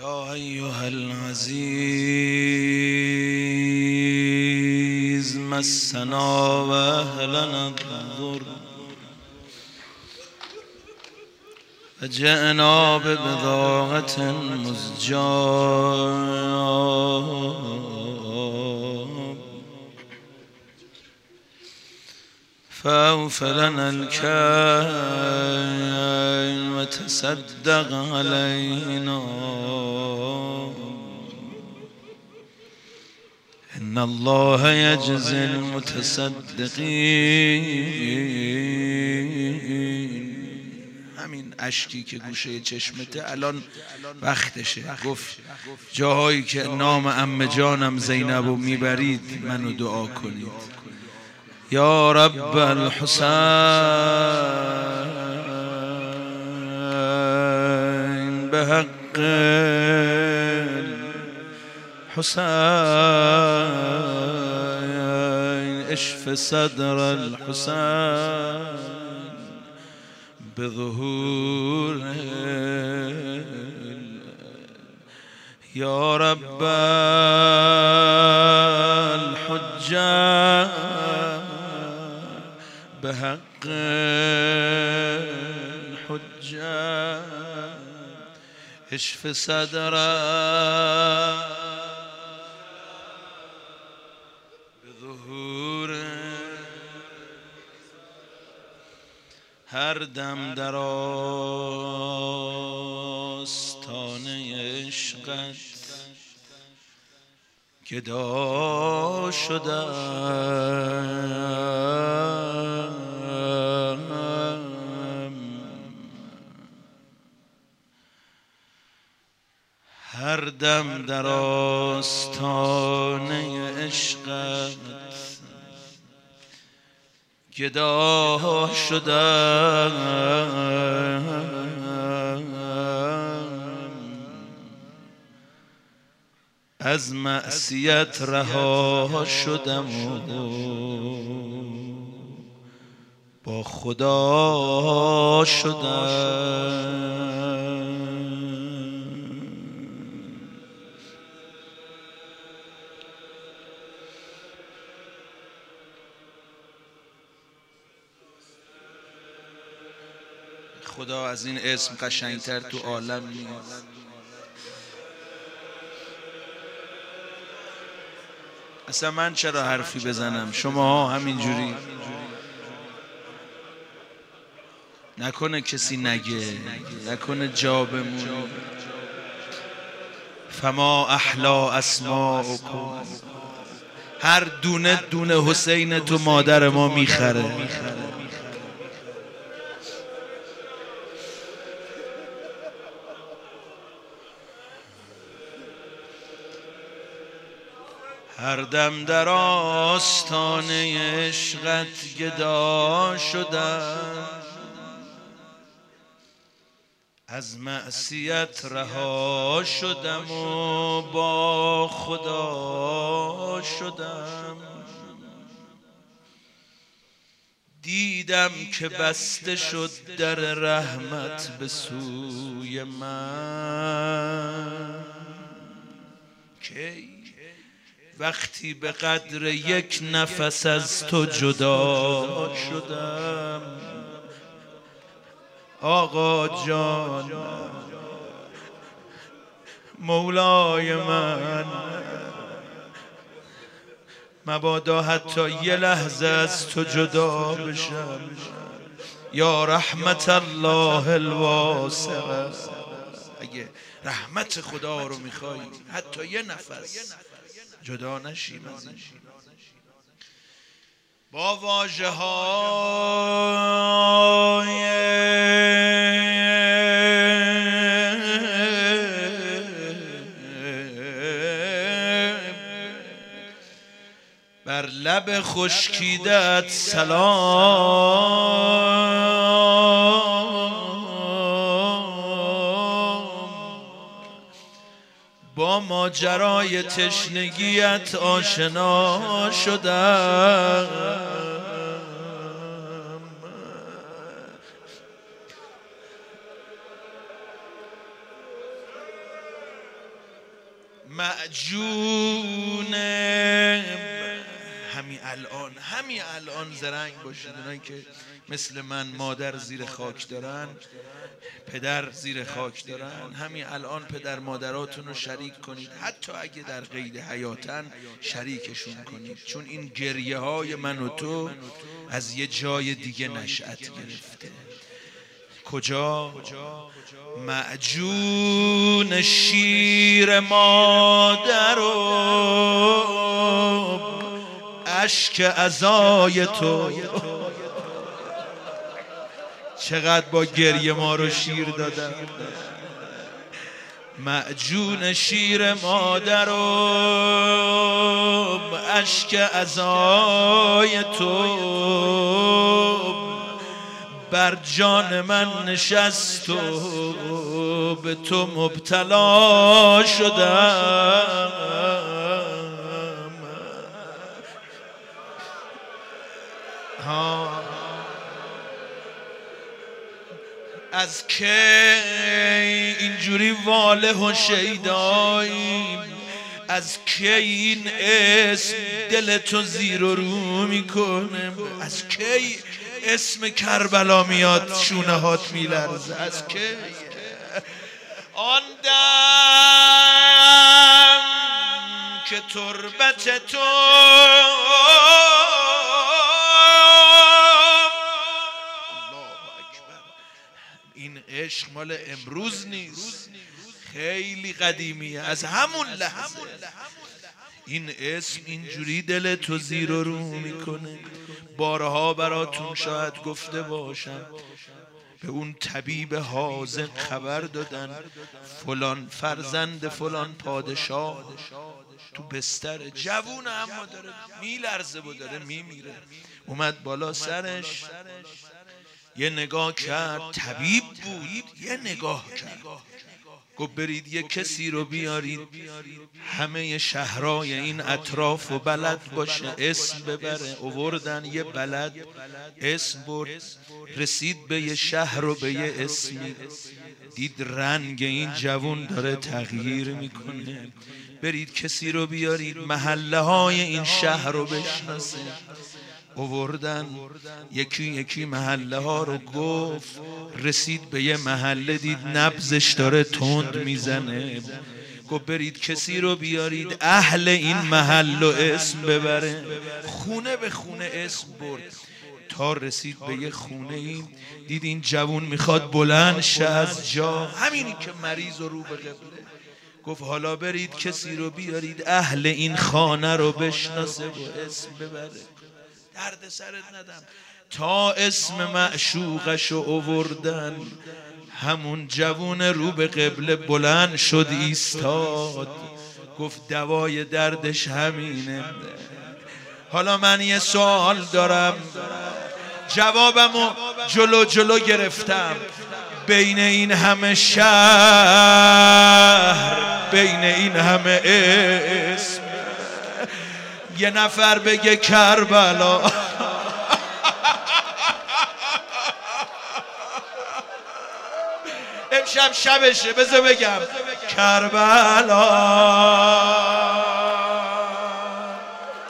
يا أيها العزيز مسنا وأهلنا الضر فجئنا ببضاعة مزجاة. فأوف لنا الكيل وتصدق علينا. إن الله يجزي المتصدقين. همین اشکی که گوشه چشمته الان وقتشه. گفت جاهایی که نام ام جانم زینب رو می‌برید منو دعا کنید. یا رب الحسین به حق الحسين اشف صدر الحسين بظهور يا رب الحجة. بحق الحجة اشف صدره ظهور هر دم در آستانه عشقت گدا شدم. دم در آستانه عشقت. گدا شدم. از معصیت رها شدم و با خدا شدم. خدا از این اسم قشنگتر تو عالم نیست. اصلا من چرا حرفی بزنم؟ شما همینجوری. نکنه کسی نگه نکنه جا بمونه فما احلا اسماءکم هر دونه دونه حسین تو مادر ما می‌خره. هر دم در آستانه عشقت گدا شدم. از معصیت رها شدم و با خدا شدم. دیدم که بسته شد در رحمت به سوی من. کی؟ وقتی به قدر یک نفس از تو جدا شدم. آقا جان مولای من مبادا حتی یه لحظه از تو جدا بشم. یا رحمت الله الواسعه اگه رحمت خدا رو می‌خوای حتی یه نفس. جدا نشیم از این. با واجه های بر لب خشکیدت سلام. ماجرای تشنگیت آشنا شدم. معجون. همین الان همین الان زرنگ باشید اونایی که مثل من مادر زیر خاک دارن. پدر زیر خاک دارن. همین الان پدر مادراتون رو شریک کنید. حتی اگه در قید حیاتن شریکشون کنید. چون این گریه های من و تو از یه جای دیگه نشأت گرفته. کجا؟ معجون شیر مادر و اشک ازای تو. چقدر با گریه ما رو شیر دادن. معجون شیر مادر و اشک ازای تو بر جان من نشست و به تو مبتلا شدم. از که اینجوری واله و شیدایی از کی این اسم دل تو زیر و رو می‌کنه از کی اسم کربلا میاد شونه هات میلرزه از کی آن دم که تربت تو این عشق مال امروز نیست. خیلی قدیمیه. از همون لحظه. این اسم اینجوری دل تو زیر و رو می‌کنه. بارها براتون شاید گفته باشم. به اون طبیب حاضر خبر دادن. فلان فرزند فلان پادشاه. تو بستر جوون اما داره میلرزه و داره میمیره. اومد بالا سرش. یه نگاه کرد طبیب بود یه نگاه کرد. گفت برید یه کسی رو بیارید همه شهرهای این اطراف و بلد باشه اسم ببره. اووردن یه بلد اسم برد رسید به یه شهر و به یه اسمی. دید رنگ این جوون داره تغییر می‌کنه. برید کسی رو بیارید محله های این شهر رو بشناسه. اووردن یکی یکی محله ها رو گفت رسید به یه محله دید نبزش داره تند می‌زنه. گفت برید کسی رو بیارید اهل این محل و اسم ببره. خونه به خونه اسم برد. تا رسید به یه خونه این دید این جوون می‌خواد بلند شه از جا. همینی که مریض و رو به قبله. گفت حالا برید کسی رو بیارید اهل این خانه رو بشناسه و اسم ببره. درد سرت ندم. تا اسم معشوقش اووردن همون جوون رو به قبله بلند شد ایستاد. گفت دوای دردش همینه. حالا من یه سوال دارم. جوابمو جلو جلو گرفتم. بین این همه شهر بین این همه اسم. یه نفر بگه کربلا. امشب شبشه بذار بگم. کربلا.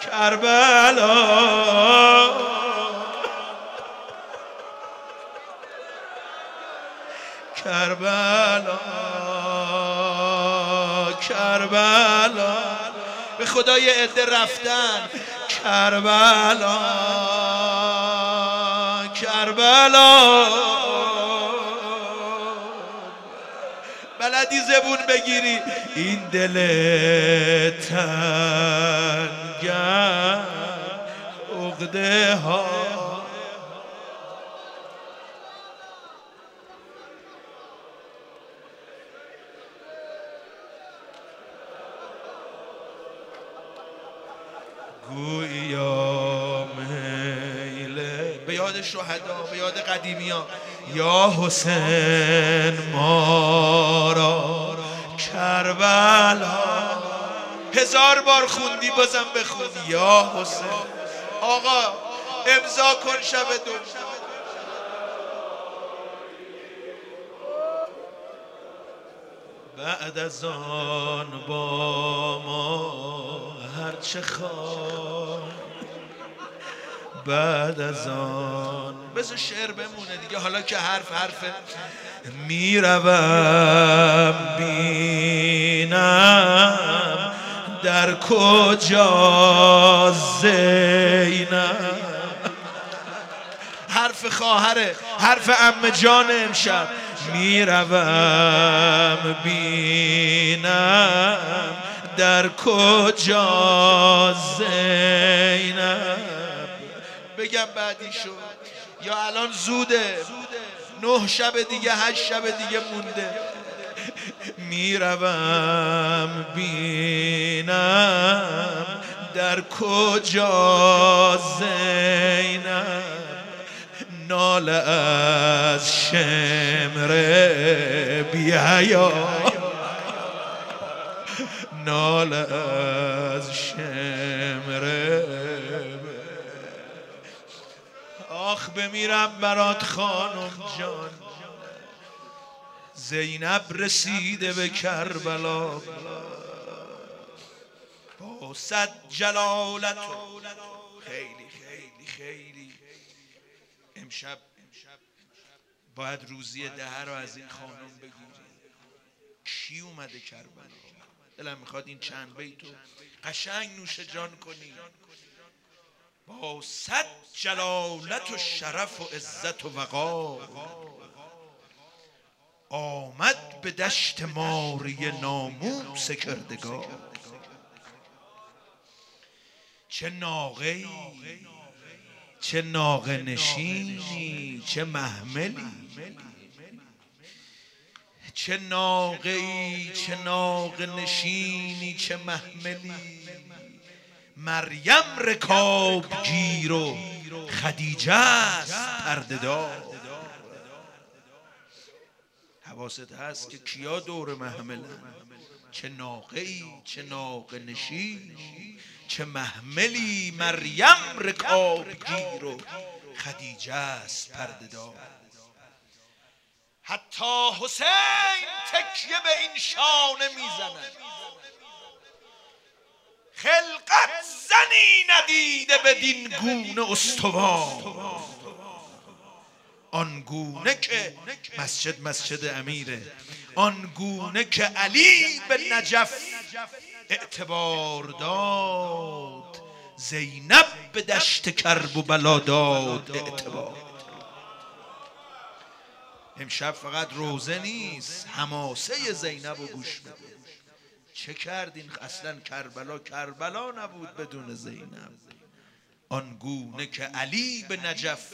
کربلا. به خدای عده رفتن. کربلا کربلا. بلدی زبون بگیری. این دل تنگم اغده ها. شهدا به یاد قدیمی ها یا حسین مارا کربلا. هزار بار خوندی بازم بخون یا حسین. آقا امضا کن شب دو بعد از آن با ما هرچه خواه بعد از آن. بذار شعر بمونه دیگه. حالا که حرف حرفه می‌روم بینم در کجا زینم. حرف خواهره حرف ام جان امشب. می‌روم بینم در کجا زینب بگم بعدی شد یا الان زوده. نه شب دیگه هشت شب دیگه مونده. می‌روم بینم در کجا زینب نال از شمره بیا نال از شمره آخ بمیرم برات خانم جان. زینب رسیده به کربلا. با صد جلالت. خیلی خیلی خیلی. امشب باید روزی ده رو از این خانم بگیری. کی اومده کربلا؟ دلم می‌خواد این چند بیتو قشنگ نوش جان کنی. با صد جلالت و شرف و عزت و وقار. آمد به دشت ماری ناموس کردگار. چه ناقه چه نشینی چه محملی. چه ناقه چه نشینی چه محملی. مریم رکاب گیر و خدیجه است پردهدار. حواست هست که کیا دور محملن چه ناقه چه ناقه نشین چه محملی مریم رکاب گیر و خدیجه است پردهدار. حتی حسین تکیه به این شانه می‌زند. خلقت زنی ندیده بدین گونه استوار. آن گونه که مسجد مسجد امیره آن گونه که علی به نجف اعتبار داد زینب به دشت کرب و بلا داد اعتبار. امشب فقط روزه نیست حماسه زینب و گوش بده. چه کردین؟ اصلا کربلا کربلا نبود بدون زینب. آنگونه که علی به نجف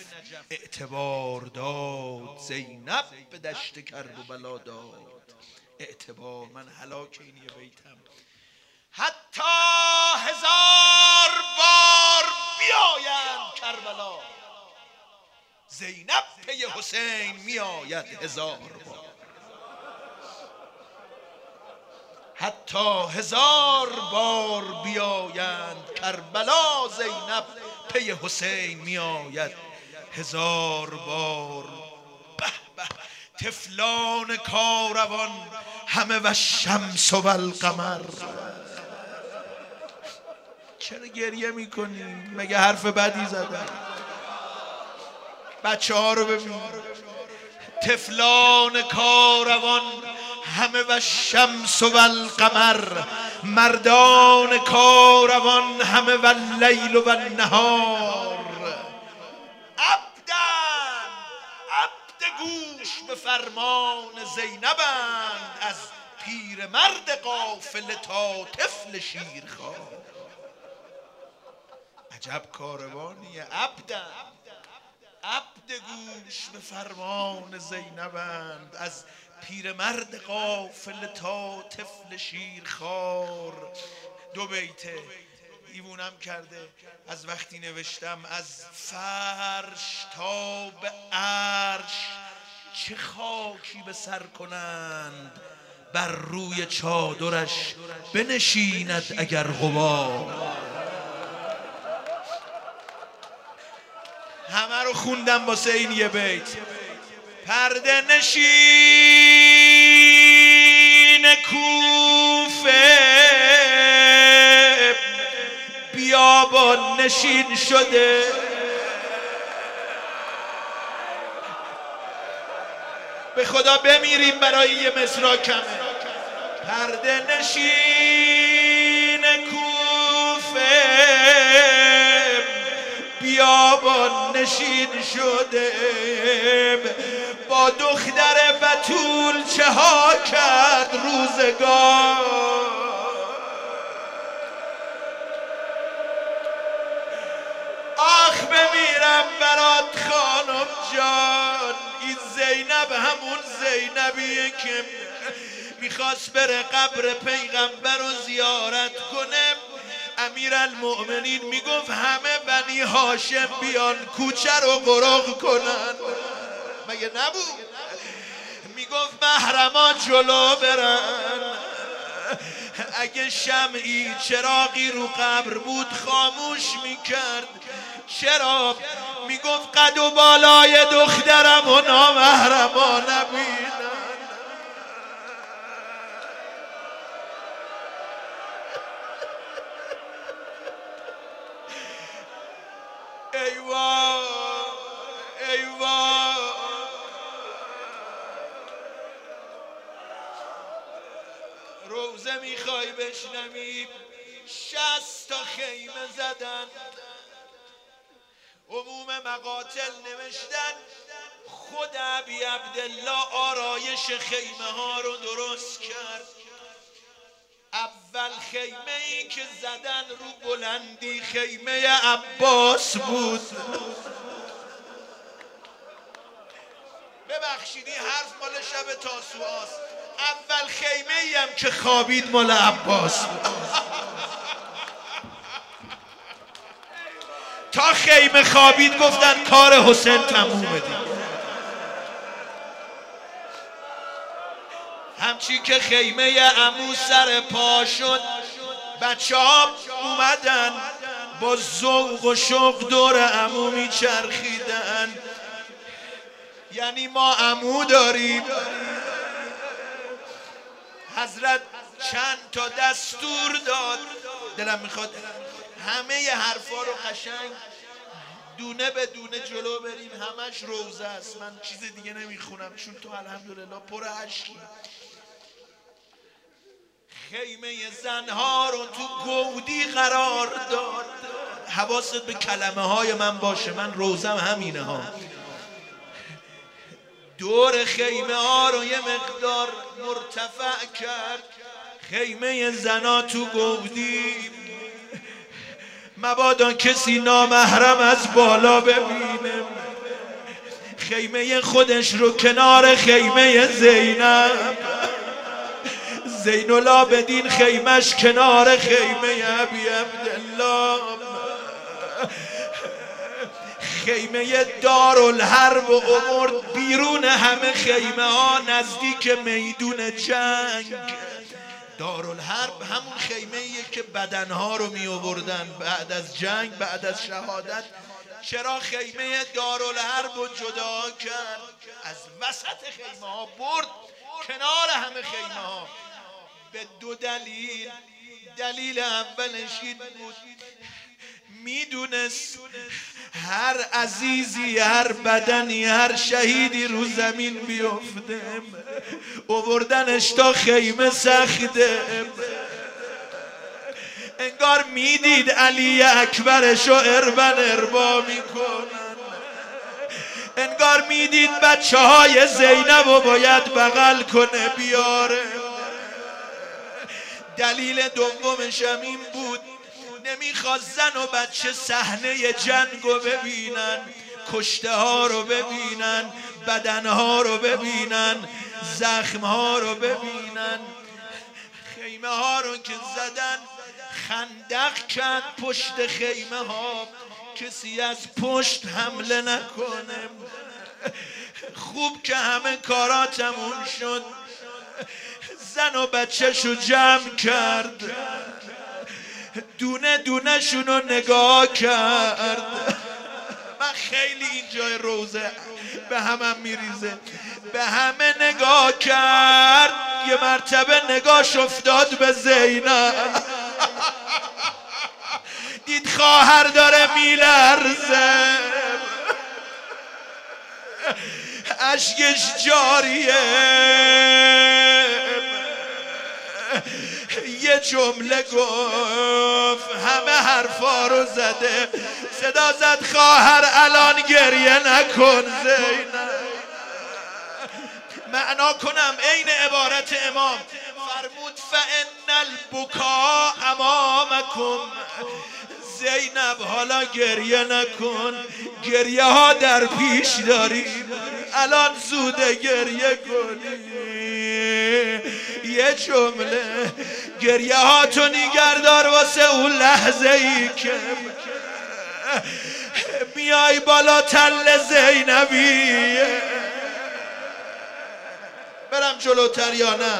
اعتبار داد زینب به دشت کرب و بلا داد. اعتبار من حلاک این یه بیتم. حتی هزار بار بیاید کربلا. زینب پی حسین میآید هزار بار. حتی هزار بار بیایند کربلا زینب پی حسین میآید. هزار بار به تفلان کاروان همه و شمس و القمر. چرا گریه می‌کنی؟ مگه حرف بدی زدن بچه ها رو ببین. تفلان کاروان همه و شمس و القمر مردان کاروان همه و لیل و نهار. عبدن عبد گوش به فرمان زینبند از پیر مرد قافل تا طفل شیرخوار عجب کاروانیه عبدن عبد گوش به فرمان زینبند از پیرمرد قافل تا طفل شیرخوار. دو بیته دیوونم کرده از وقتی نوشتم از فرش تا به عرش چه خاکی به سر کنند بر روی چادرش بنشیند اگر غبار. همه رو خوندم واسه این یه بیت. پرده نشین. کوفه بیابان نشین شده. به خدا بمیریم برای یه مصرا کمه پرده نشین. نشین شده با دختر بتول چه ها کرد روزگار؟ آخ بمیرم برات خانم جان این زینب همون زینبیه که می‌خواست بره قبر پیغمبر رو زیارت کنه. امیر المؤمنین می‌گفت همه بنی هاشم بیان کوچه رو قرق کنن. مگه نبود؟ می‌گفت محرما جلو برن. اگه شمعی چراغی رو قبر بود خاموش می‌کرد. چرا؟ می‌گفت قد و بالای دخترم و نامحرما نبینن می‌خوای بشنوی شست تا خیمه زدن. عموم مقاتل نوشتن خود عبی عبدالله آرایش خیمه ها رو درست کرد. اول خیمه ای که زدن رو بلندی خیمه عباس بود. ببخشیدی حرف مال شب تاسوعاست اول خیمه ای هم که خوابید مال عباس تا خیمه خوابید گفتن کار حسین تمومه دیگه. همچی که خیمه امو سر پا شد بچه ها اومدن با ذوق و شوق دور امو میچرخیدن. یعنی ما امو داریم. حضرت چند تا دستور داد. دلم می‌خواد همه حرفا رو قشنگ دونه به دونه جلو بریم. همش روزه است. من چیز دیگه نمی‌خونم. چون تو الحمدلله پر عشقی. خیمه زنها رو تو گودی قرار داد. حواست به کلمه های من باشه. من روزم همینه ها. دور خیمه ها رو یه مقدار مرتفع کرد. خیمه زنا تو گودی. مبادا کسی نامحرم از بالا ببینه. خیمه خودش رو کنار خیمه زینب. زین العابدین خیمش کنار خیمه ابی عبدالله. خیمه دارالحرب و عمر بیرون همه خیمه ها نزدیک میدون جنگ. دارالحرب همون خیمه که بدنها رو می آوردن بعد از جنگ بعد از شهادت. چرا خیمه دارالحرب رو جدا کرد؟ از وسط خیمه ها برد کنار همه خیمه ها. به دو دلیل. دلیل اولش این بود می‌دونست هر عزیزی هر بدنی هر شهیدی رو زمین بیفته اووردنش تا خیمه سخته انگار می‌دید علی اکبرش و اربن اربا می‌کنن. انگار می‌دید بچه های زینب و باید بغل کنه بیاره. دلیل دومش هم این بود نمی‌خواست زن و بچه صحنه جنگ رو ببینن کشته ها رو ببینن بدن ها رو ببینن زخم ها رو ببینن. خیمه ها رو که زدن خندق کرد پشت خیمه ها. کسی از پشت حمله نکنه. خوب که همه کارا تموم شد. زن و بچهشو جمع کرد. دونه دونه شونو نگاه کرد. من خیلی این جای روزه به همم میریزه. به همه نگاه کرد. یه مرتبه نگاش افتاد به زینب دید خواهر داره میلرزه. اشکش جاریه یه جمله گفت همه حرفا رو زده. صدا زد خواهر الان گریه نکن زینب معنا کنم عین عبارت امام. فرمود فان البکا امامکم زینب حالا گریه نکن. گریه ها در پیش داری الان زوده گریه کنی یه جمله گریه ها تو نگردار واسه اون لحظه ای که میای بالا تل زینبیه. برم جلوتر یا نه؟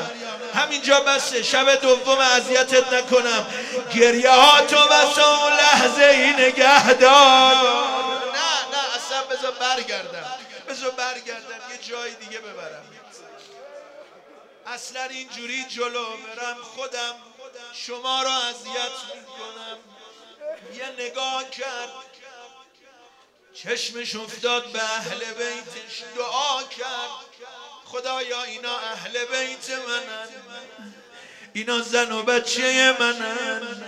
همینجا بسه شب دوم اذیتت نکنم. گریه ها تو بسه اون لحظه ای نگهدار. نه نه اصلا بذار برگردم. بذار برگردم یه جای دیگه ببرم. اصلا اینجوری جلو برم خودم. شما را اذیت می‌کنم. یه نگاه کرد. چشمش افتاد به اهل بیتش. دعا کرد. خدایا اینا اهل بیت منن. اینا زن و بچه منن.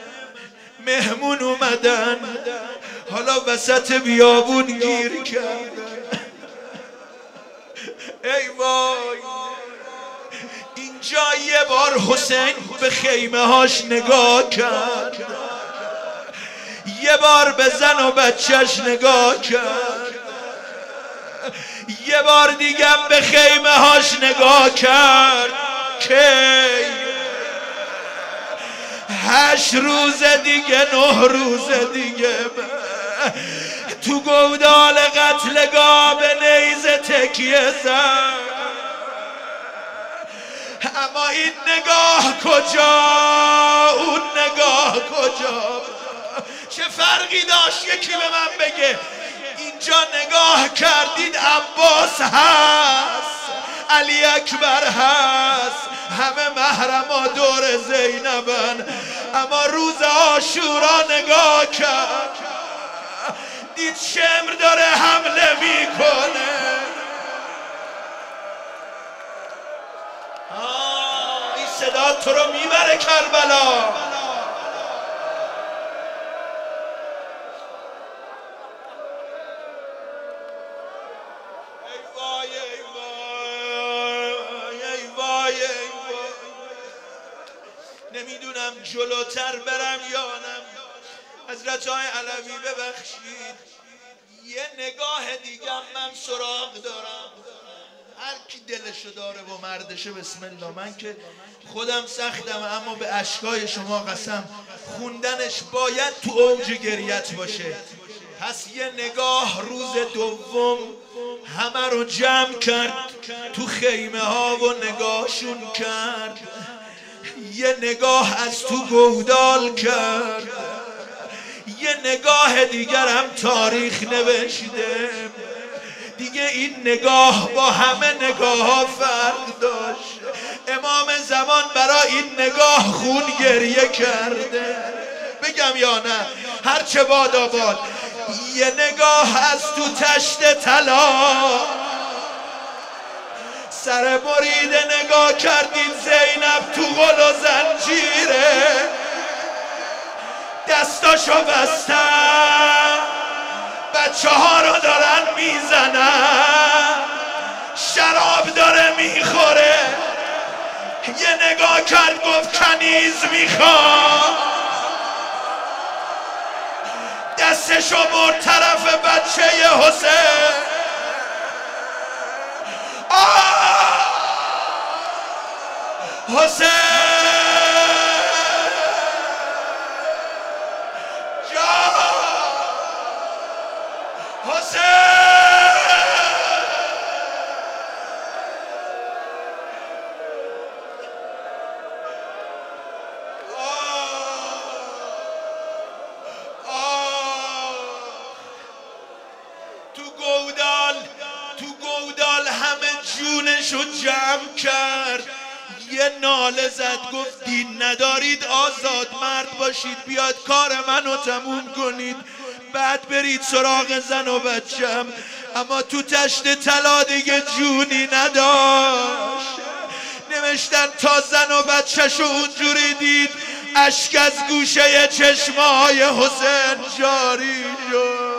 مهمون اومدن. حالا وسط بیابون گیر کردن. ای وای. اینجا یه بار حسین به خیمه هاش نگاه کرد. یه بار به زن و بچهش نگاه کرد. یه بار دیگه به خیمه هاش نگاه کرد. که هشت روز دیگه نه روز دیگه. تو گودال قتلگاه به نیزه تکیه زد. اما این نگاه کجا؟ اون نگاه کجا؟ چه فرقی داشت؟ یکی به من بگه اینجا نگاه کردید عباس هست علی اکبر هست همه محرما دور زینبن. اما روز آشورا نگاه کرد دید شمر داره حمله می‌کنه این صدا تو رو می‌بره کربلا. نمی‌دونم جلوتر برم یا نم حضرت های علوی ببخشید. یه نگاه دیگه من سراغ دارم. دلشو داره و مردشه بسم الله. من که خودم سختم اما به اشکای شما قسم. خوندنش باید تو اوج گریت باشه. پس یه نگاه روز دوم همه رو جمع کرد تو خیمه ها و نگاهشون کرد. یه نگاه از تو گودال کرد. یه نگاه دیگر هم تاریخ نوشته. دیگه این نگاه با همه نگاه ها فرق داشت. امام زمان برای این نگاه خون گریه کرده. بگم یا نه؟ هرچه باد آباد. یه نگاه از تو تشت طلا. سر بریده نگاه کردید زینب تو غل و زنجیره. دستاشو بستن. بچه ها رو دارن می‌زنن. شراب داره می‌خوره. یه نگاه کرد گفت کنیز می‌خواد. دستشو برد طرف بچه حسین. حسین! جمع کرد. یه ناله زد گفت دین ندارید آزاد مرد باشید بیاد کار منو تموم کنید. بعد برید سراغ زن و بچم. اما تو تشت طلا دیگه جونی نداشت. نوشتن تا زن و بچهشو اونجوری دید. اشک از گوشه چشمای حسین جاری شد.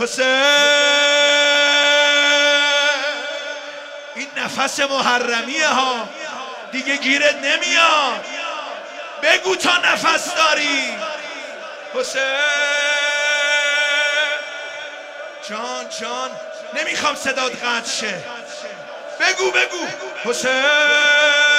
حسین! نفس محرمیه ها. دیگه گیرت نمیاد. بگو تا نفس داری. حسین. جان جان نمی‌خوام صدات قطع شه. بگو بگو. حسین.